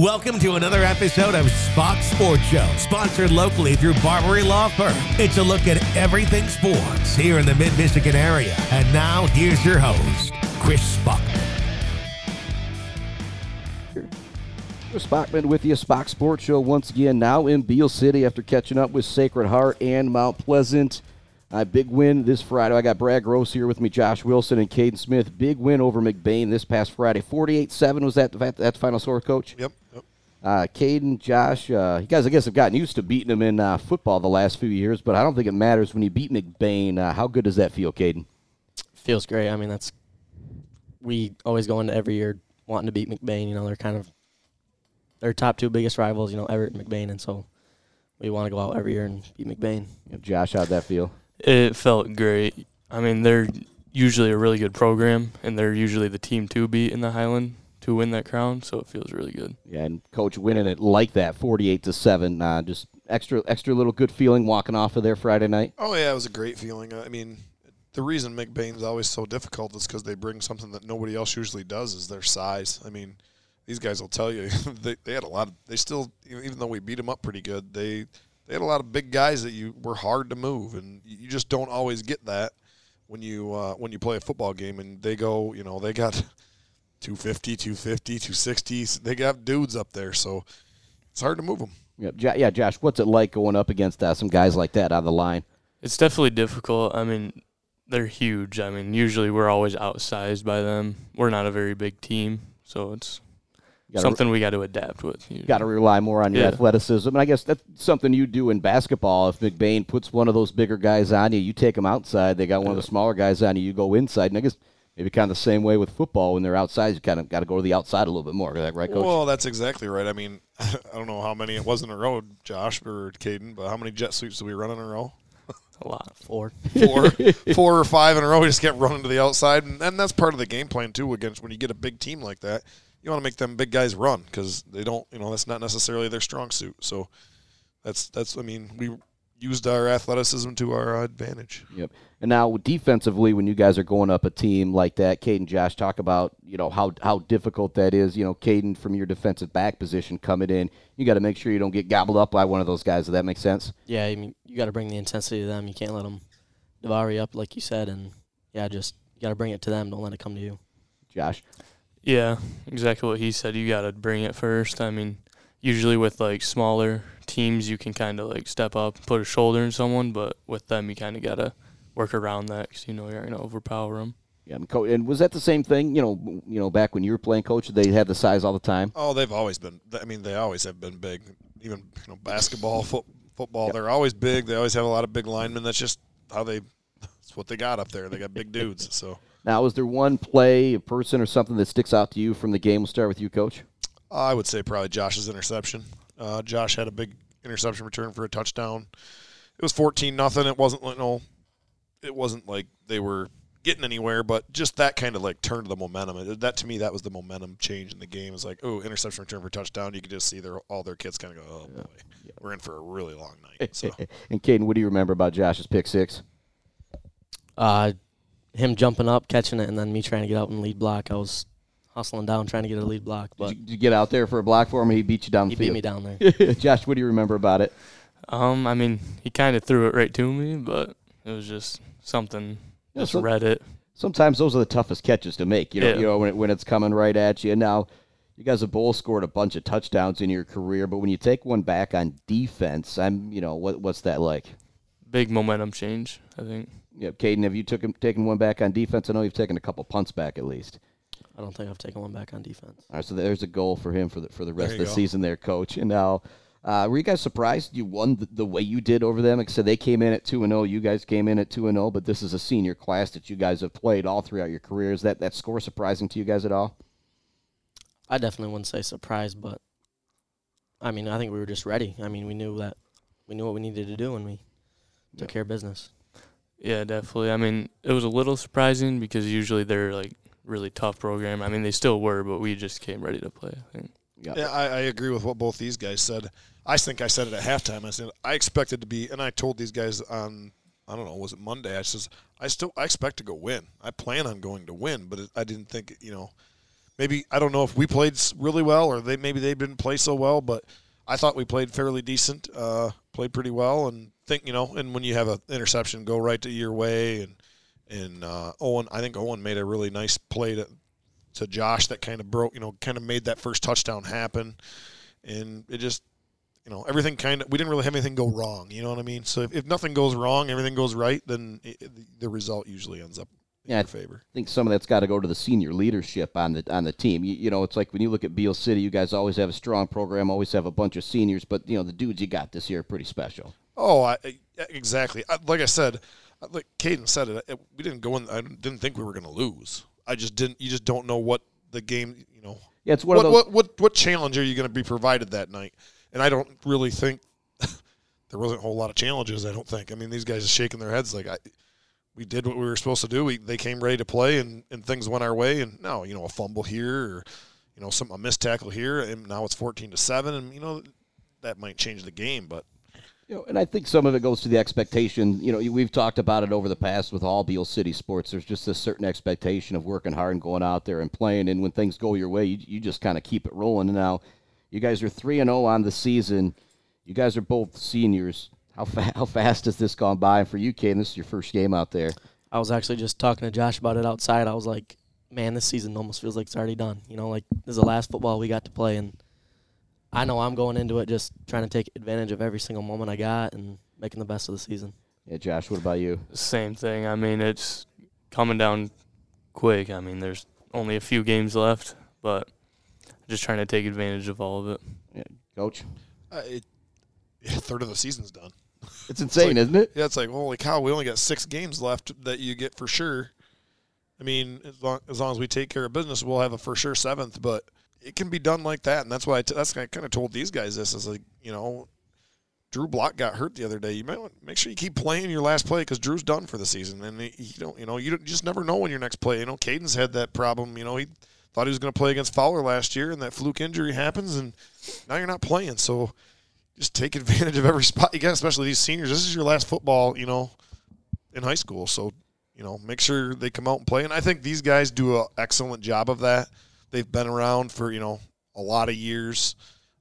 Welcome to another episode of Spach's Sports Show, sponsored locally through Barbary Law Firm. It's a look at everything sports here in the Mid Michigan area. And now, here's your host, Chris Spachman. Chris Spachman with you, Spach's Sports Show once again, now in Beal City after catching up with Sacred Heart and Mount Pleasant. Uh, big win this Friday. I got Brad Gross here with me, Josh Wilson and Cayden Smith. Big win over McBain this past Friday. 48-7 was that that, that final score, Coach? Yep. yep. Uh, Cayden, Josh, uh, you guys, I guess, have gotten used to beating them in uh, football the last few years, but I don't think it matters when you beat McBain. Uh, how good does that feel, Cayden? Feels great. I mean, that's we always go into every year wanting to beat McBain. You know, they're kind of their top two biggest rivals. You know, Everett and McBain, and so we want to go out every year and beat McBain. Josh, how'd that feel? It felt great. I mean, they're usually a really good program, and they're usually the team to beat in the Highland to win that crown. So it feels really good. Yeah, and coach winning it like that, forty-eight to seven. Uh, just extra, extra little good feeling walking off of there Friday night. Oh yeah, it was a great feeling. I mean, the reason McBain's always so difficult is because they bring something that nobody else usually does is their size. I mean, these guys will tell you they, they had a lot of. They still, even though we beat them up pretty good, they they had a lot of big guys that you were hard to move, and you just don't always get that when you uh, when you play a football game. And they go, you know, they got 250, 250, 260. They got dudes up there, so it's hard to move them. Yeah, yeah, Josh, what's it like going up against uh, some guys like that on the line? It's definitely difficult. I mean, they're huge. I mean, usually we're always outsized by them. We're not a very big team, so it's something re- we got to adapt with. Got to rely more on your yeah. athleticism, and I guess that's something you do in basketball. If McBain puts one of those bigger guys on you, you take them outside. They got one yeah. of the smaller guys on you, you go inside. And I guess maybe kind of the same way with football when they're outside, you kind of got to go to the outside a little bit more. Right, Coach? Well, that's exactly right. I mean, I don't know how many it was in a row, Josh or Cayden, but how many jet sweeps did we run in a row? A lot. Four. Four. Four or five in a row. We just kept running to the outside. And, and that's part of the game plan, too, against when you get a big team like that you want to make them big guys run because they don't, you know, that's not necessarily their strong suit. So that's that's I mean we used our athleticism to our advantage. Yep. And now defensively, when you guys are going up a team like that, Cayden, Josh, talk about you know how how difficult that is. You know, Cayden from your defensive back position coming in, you got to make sure you don't get gobbled up by one of those guys. Does that make sense? Yeah, I mean you got to bring the intensity to them. You can't let them devour you up like you said, and yeah, just you got to bring it to them. Don't let it come to you. Josh. Yeah, exactly what he said. You got to bring it first. I mean, usually with like smaller teams, you can kind of like step up, put a shoulder in someone, but with them, you kind of got to work around that because you know you're going to overpower them. Yeah, and was that the same thing? You know, you know, back when you were playing coach, they had the size all the time. Oh, they've always been. I mean, they always have been big. Even you know, basketball, fo- football, yep. they're always big. They always have a lot of big linemen. That's just how they. That's what they got up there. They got big dudes. So now, is there one play, a person, or something that sticks out to you from the game? We'll start with you, Coach. I would say probably Josh's interception. Uh, Josh had a big interception return for a touchdown. It was fourteen nothing. It wasn't you know, it wasn't like they were getting anywhere, but just that kind of like turned the momentum. That to me, that was the momentum change in the game. It's like, oh, interception return for touchdown. You could just see their all their kids kind of go, oh boy, yeah. we're in for a really long night. So. and Cayden, what do you remember about Josh's pick six? Uh, him jumping up, catching it, and then me trying to get out and lead block. I was hustling down trying to get a lead block. But did you, did you get out there for a block for him? he beat you down he the field. beat me down there. Josh, what do you remember about it? Um, I mean, he kind of threw it right to me, but it was just something. Yeah, just read it. Sometimes those are the toughest catches to make. You know, yeah. you know when, it, when it's coming right at you. Now you guys have both scored a bunch of touchdowns in your career, but when you take one back on defense, I'm you know what what's that like? Big momentum change, I think. Yeah, Cayden, have you took, taken one back on defense? I know you've taken a couple punts back at least. I don't think I've taken one back on defense. All right, so there's a goal for him for the for the rest of the go. season, there, Coach. And now, uh, were you guys surprised you won the, the, way you did over them? Like I said, they came in at two and zero. Oh, you guys came in at two and zero, oh, but this is a senior class that you guys have played all throughout your careers. That that score surprising to you guys at all? I definitely wouldn't say surprised, but I mean, I think we were just ready. I mean, we knew that we knew what we needed to do, and we took care of business. Yeah, definitely. I mean, it was a little surprising because usually they're like really tough program. I mean, they still were, but we just came ready to play. I think. Yeah, yeah I, I, agree with what both these guys said. I think I said it at halftime. I said I expected to be, and I told these guys on I don't know, was it Monday? I says I still I expect to go win. I plan on going to win, but it, I didn't think you know maybe I don't know if we played really well or they maybe they didn't play so well, but I thought we played fairly decent, uh, played pretty well, and think you know. And when you have an interception go right to your way, and and uh, Owen, I think Owen made a really nice play to to Josh that kind of broke, you know, kind of made that first touchdown happen, and it just. You know, everything kind of. We didn't really have anything go wrong. You know what I mean? So if, if nothing goes wrong, everything goes right, then it, the result usually ends up in Yeah, your favor. I think some of that's got to go to the senior leadership on the on the team. You, you know, it's like when you look at Beal City, you guys always have a strong program, always have a bunch of seniors, but you know the dudes you got this year are pretty special. Oh, I, exactly. I, like I said, like Cayden said it, it. We didn't go in. I didn't think we were going to lose. I just didn't. You just don't know what the game. You know, Yeah, it's one what, of those. what what what challenge are you going to be provided that night? And I don't really think there wasn't a whole lot of challenges. I don't think. I mean, these guys are shaking their heads like I. We did what we were supposed to do. We they came ready to play, and, and things went our way. And now you know a fumble here, or you know some a missed tackle here, and now it's fourteen to seven, and you know that might change the game. But You know, and I think some of it goes to the expectation. You know, we've talked about it over the past with all Beal City sports. There's just a certain expectation of working hard and going out there and playing. And when things go your way, you, you just kind of keep it rolling. And now, you guys are three and zero on the season. You guys are both seniors. How fa- how fast has this gone by? And for you, Cayden, this is your first game out there. I was actually just talking to Josh about it outside. I was like, man, this season almost feels like it's already done. You know, like this is the last football we got to play, and I know I'm going into it just trying to take advantage of every single moment I got and making the best of the season. Yeah, Josh, what about you? Same thing. I mean, it's coming down quick. I mean, there's only a few games left, but just trying to take advantage of all of it. Yeah. Coach? uh, it, yeah, a third of the season's done. It's insane, like- isn't it? Yeah, it's like holy cow, we only got six games left that you get for sure. I mean, as long as, long as we take care of business, we'll have a for sure seventh. But it can be done like that, and that's why I t- that's I kind of told these guys this is like you know, Drew Block got hurt the other day. You might want make sure you keep playing your last play because Drew's done for the season, and he, you don't you know you, don't, you just never know when your next play. You know, Cayden's had that problem. You know, he thought he was going to play against Fowler last year, and that fluke injury happens, and now you're not playing. So just take advantage of every spot you get, especially these seniors. This is your last football, you know, in high school. So, you know, make sure they come out and play. And I think these guys do an excellent job of that. They've been around for, you know, a lot of years.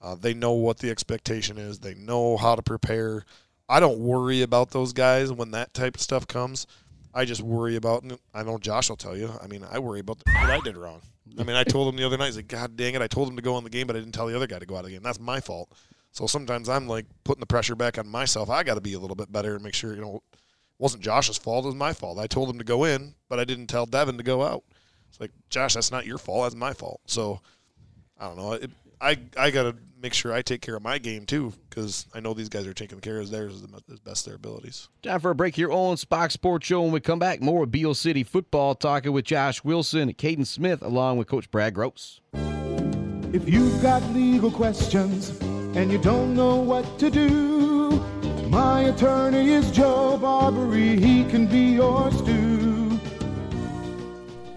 Uh, they know what the expectation is. They know how to prepare. I don't worry about those guys when that type of stuff comes. I just worry about. and I know Josh will tell you. I mean, I worry about what I did wrong. I mean, I told him the other night. He's like, "God dang it!" I told him to go in the game, but I didn't tell the other guy to go out of the game. That's my fault. So sometimes I'm like putting the pressure back on myself. I got to be a little bit better and make sure you know it wasn't Josh's fault. It was my fault. I told him to go in, but I didn't tell Devin to go out. It's like Josh, that's not your fault. That's my fault. So I don't know. It, I I got to make sure I take care of my game too because I know these guys are taking care of theirs as, the, as best their abilities. Time for a break here on Spach's Sports Show. When we come back, more with Beal City football, talking with Josh Wilson and Cayden Smith, along with Coach Brad Gross. If you've got legal questions and you don't know what to do, my attorney is Joe Barbary. He can be yours too.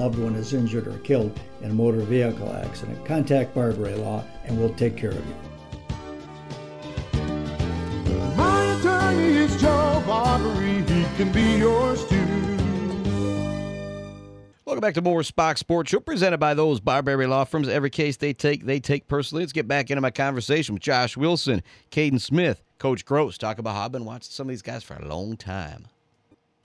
loved one is injured or killed in a motor vehicle accident, contact Barbary Law and we'll take care of you. My attorney is Joe Barbary. He can be yours too. Welcome back to more Spach's Sports Show, presented by those Barbary Law Firms. Every case they take, they take personally. Let's get back into my conversation with Josh Wilson, Cayden Smith, Coach Gross. Talk about how I've been watching some of these guys for a long time.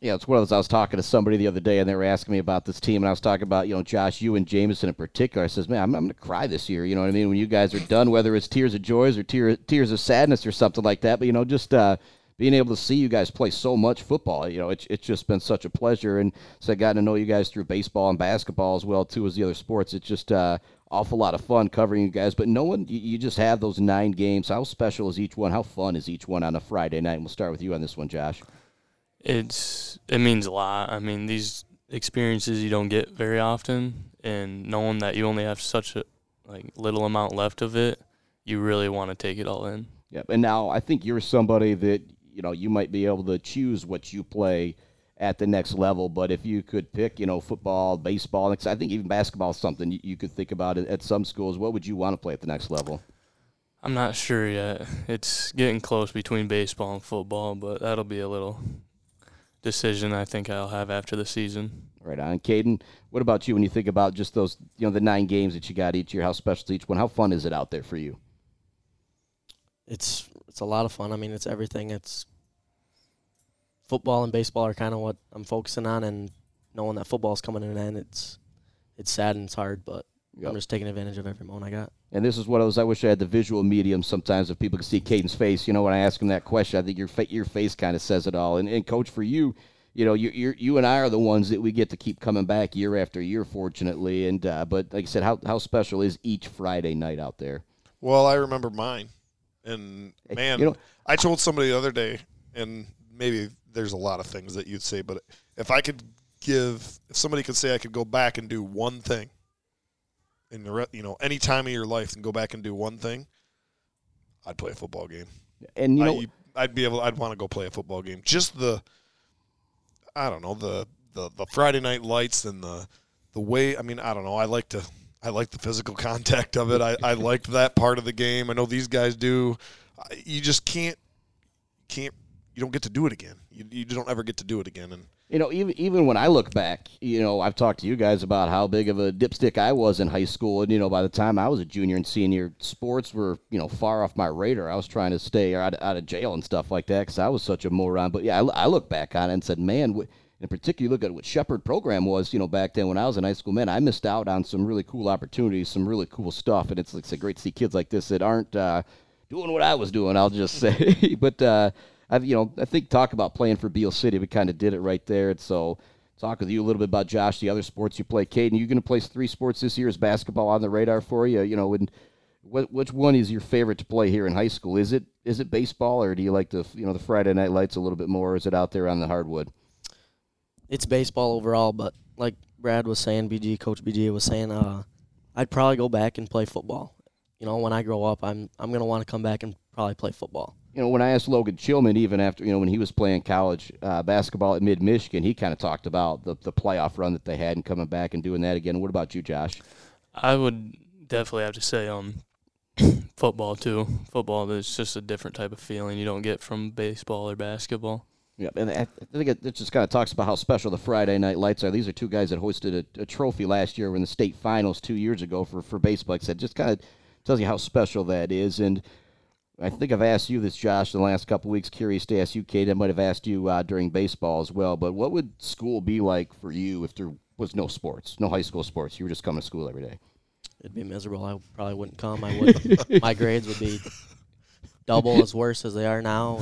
Yeah, it's one of those. I was talking to somebody the other day, and they were asking me about this team, and I was talking about, you know, Josh, you and Jameson in particular. I says, man, I'm, I'm going to cry this year. You know what I mean? When you guys are done, whether it's tears of joys or tear, tears of sadness or something like that. But you know, just uh, being able to see you guys play so much football, you know, it's it's just been such a pleasure. And so I got to know you guys through baseball and basketball as well too as the other sports. It's just uh, awful lot of fun covering you guys. But no one, you, you just have those nine games. How special is each one? How fun is each one on a Friday night? And we'll start with you on this one, Josh. It's it means a lot. I mean, these experiences you don't get very often. and knowing that you only have such a like little amount left of it, you really want to take it all in. Yep. And now I think you're somebody that you know you might be able to choose what you play at the next level. But if you could pick, you know, football, baseball, I think even basketball is something you, you could think about at some schools. What would you want to play at the next level? I'm not sure yet. It's getting close between baseball and football, but that'll be a little decision I think I'll have after the season. Right on, Cayden. What about you when you think about just those, you know, the nine games that you got each year? How special is each one? How fun is it out there for you? It's it's a lot of fun. I mean, it's everything. It's football and baseball are kind of what I'm focusing on, and knowing that football's coming to an end, it's it's sad and it's hard, but yep. I'm just taking advantage of every moment I got. And this is what I was. I wish I had the visual medium. Sometimes if people could see Cayden's face, you know, when I ask him that question, I think your fa- your face kind of says it all. And, and coach, for you, you know, you you you and I are the ones that we get to keep coming back year after year, fortunately. And uh, but like I said, how how special is each Friday night out there? Well, I remember mine, and man, you know, I told somebody the other day, and maybe there's a lot of things that you'd say, but if I could give, if somebody could say I could go back and do one thing in the re- you know any time of your life and go back and do one thing, I'd play a football game. And you know, I, I'd be able. I'd want to go play a football game. Just the, I don't know the the the Friday night lights and the the way. I mean, I don't know. I like to. I like the physical contact of it. I, I liked that part of the game. I know these guys do. You just can't can't you don't get to do it again. You, you don't ever get to do it again. And you know, even even when I look back, you know, I've talked to you guys about how big of a dipstick I was in high school, and you know, by the time I was a junior and senior, sports were you know far off my radar. I was trying to stay out, out of jail and stuff like that because I was such a moron. But yeah, I, I look back on it and said, man. in particular, you look at what Shepherd program was, you know, back then when I was in high school. Man, I missed out on some really cool opportunities, some really cool stuff, and it's, like, it's great to see kids like this that aren't uh, doing what I was doing. I'll just say, but uh, I you know I think talk about playing for Beal City. We kind of did it right there. And so talk with you a little bit about Josh, the other sports you play. Cayden, you're going to play three sports this year? Is basketball on the radar for you? You know, and what which one is your favorite to play here in high school? Is it is it baseball or do you like the you know the Friday night lights a little bit more? Or is it out there on the hardwood? It's baseball overall, but like Brad was saying, BG Coach BG was saying, uh, I'd probably go back and play football. You know, when I grow up, I'm I'm gonna want to come back and probably play football you know, when I asked Logan Chilman, even after, you know, when he was playing college uh, basketball at Mid Michigan, he kind of talked about the, the playoff run that they had and coming back and doing that again. What about you, Josh? I would definitely have to say um, football, too. Football is just a different type of feeling you don't get from baseball or basketball. Yeah, and I think it, just kind of talks about how special the Friday night lights are. These are two guys that hoisted a, a trophy last year in the state finals two years ago for, for baseball. Like I said, just kind of tells you how special that is. And I think I've asked you this, Josh, in the last couple weeks. Curious to ask you, Kate. I might have asked you uh, during baseball as well. But what would school be like for you if there was no sports, no high school sports? You were just coming to school every day. It'd be miserable. I probably wouldn't come. I would. my grades would be double as worse as they are now.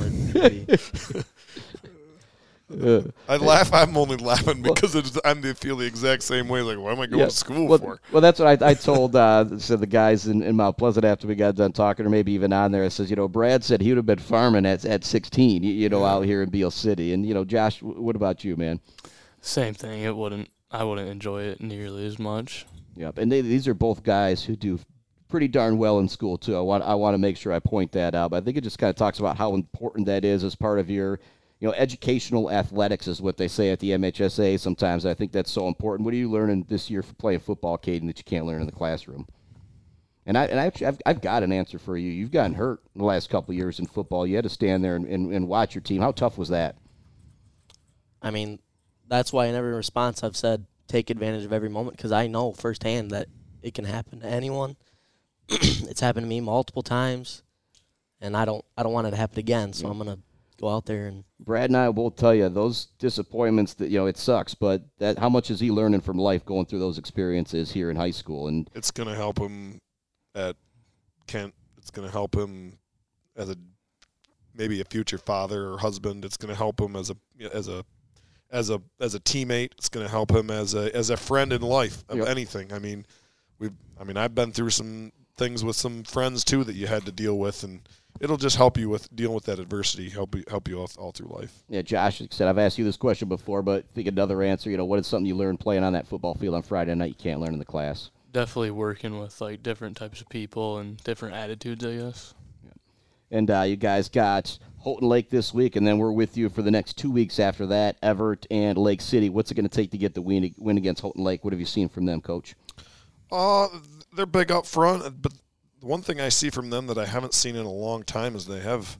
I laugh. I'm only laughing because well, I'm the feel the exact same way. Like, why am I going yeah, to school well, for? Well, that's what I, I told uh, said the guys in, in Mount Pleasant after we got done talking, or maybe even on there. I says, you know, Brad said he would have been farming at at 16, you, you know, yeah. out here in Beal City. And you know, Josh, what about you, man? Same thing. It wouldn't. I wouldn't enjoy it nearly as much. Yep. And they, these are both guys who do pretty darn well in school too. I want I want to make sure I point that out. But I think it just kind of talks about how important that is as part of your you know, educational athletics is what they say at the MHSA sometimes. I think that's so important. What are you learning this year for playing football, Cayden, that you can't learn in the classroom? And I and I actually I've, I've got an answer for you. You've gotten hurt in the last couple years in football. You had to stand there and, and, and watch your team. How tough was that? I mean, that's why in every response I've said take advantage of every moment because I know firsthand that it can happen to anyone. it's happened to me multiple times, and I don't I don't want it to happen again. So yeah. I'm gonna go out there and Brad and I will tell you those disappointments that you know it sucks, but that how much is he learning from life going through those experiences here in high school and it's going to help him at Kent. It's going to help him as a maybe a future father or husband. It's going to help him as a as a as a as a teammate. It's going to help him as a as a friend in life of yep. anything. I mean, we've I mean I've been through some things with some friends too that you had to deal with and it'll just help you with dealing with that adversity, help you help you all, all through life. Yeah, Josh like said I've asked you this question before, but think another answer. You know, what is something you learned playing on that football field on Friday night you can't learn in the class? Definitely working with like different types of people and different attitudes, I guess. Yeah. And uh, you guys got Houghton Lake this week, and then we're with you for the next two weeks after that. Everett and Lake City. What's it going to take to get the win, win against Houghton Lake? What have you seen from them, Coach? Uh, they're big up front, but the one thing I see from them that I haven't seen in a long time is they have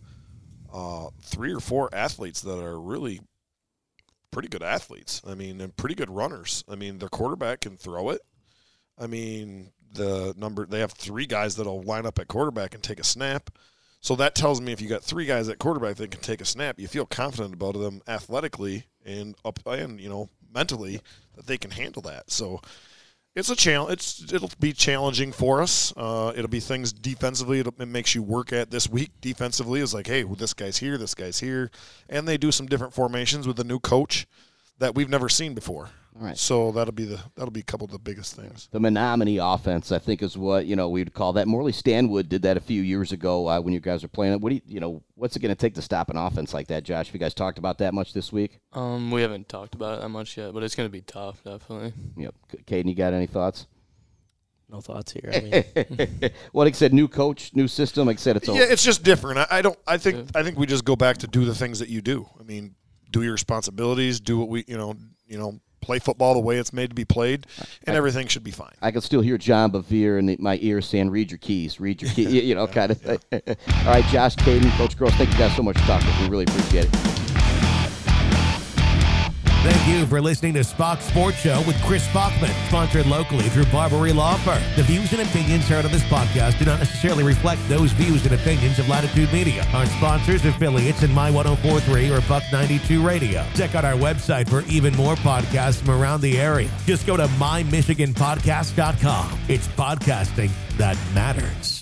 uh, three or four athletes that are really pretty good athletes. I mean, and pretty good runners. I mean, their quarterback can throw it. I mean, the number they have three guys that'll line up at quarterback and take a snap. So that tells me if you got three guys at quarterback that can take a snap, you feel confident about them athletically and up and you know mentally that they can handle that. So it's a challenge. It's it'll be challenging for us. Uh, it'll be things defensively. It'll, it makes you work at this week defensively. Is like, hey, well, this guy's here, this guy's here, and they do some different formations with the new coach that we've never seen before. All right. So that'll be the that'll be a couple of the biggest things. The Menominee offense, I think, is what you know we'd call that. Morley Stanwood did that a few years ago uh, when you guys were playing it. What do you, you know? What's it going to take to stop an offense like that, Josh? Have you guys talked about that much this week? Um, we haven't talked about it that much yet, but it's going to be tough, definitely. Yep. Cayden, you got any thoughts? No thoughts here. I mean, well, like I said, new coach, new system. Like I said, it's Yeah, it's just different. I, I don't. I think. I think we just go back to do the things that you do. I mean, do your responsibilities. Do what we. You know. You know. Play football the way it's made to be played, and everything should be fine. I can still hear John Bevere in the, my ear saying, "Read your keys, read your keys," you know, kind of. thing. All right, Josh, Cayden, Coach Gross, thank you guys so much for talking. We really appreciate it. Thank you for listening to Spach's Sports Show with Chris Spachman, sponsored locally through Barbary Law Firm. The views and opinions heard on this podcast do not necessarily reflect those views and opinions of Latitude Media, our sponsors, affiliates, and My 1043 or Buck 92 Radio. Check out our website for even more podcasts from around the area. Just go to mymichiganpodcast.com. It's podcasting that matters.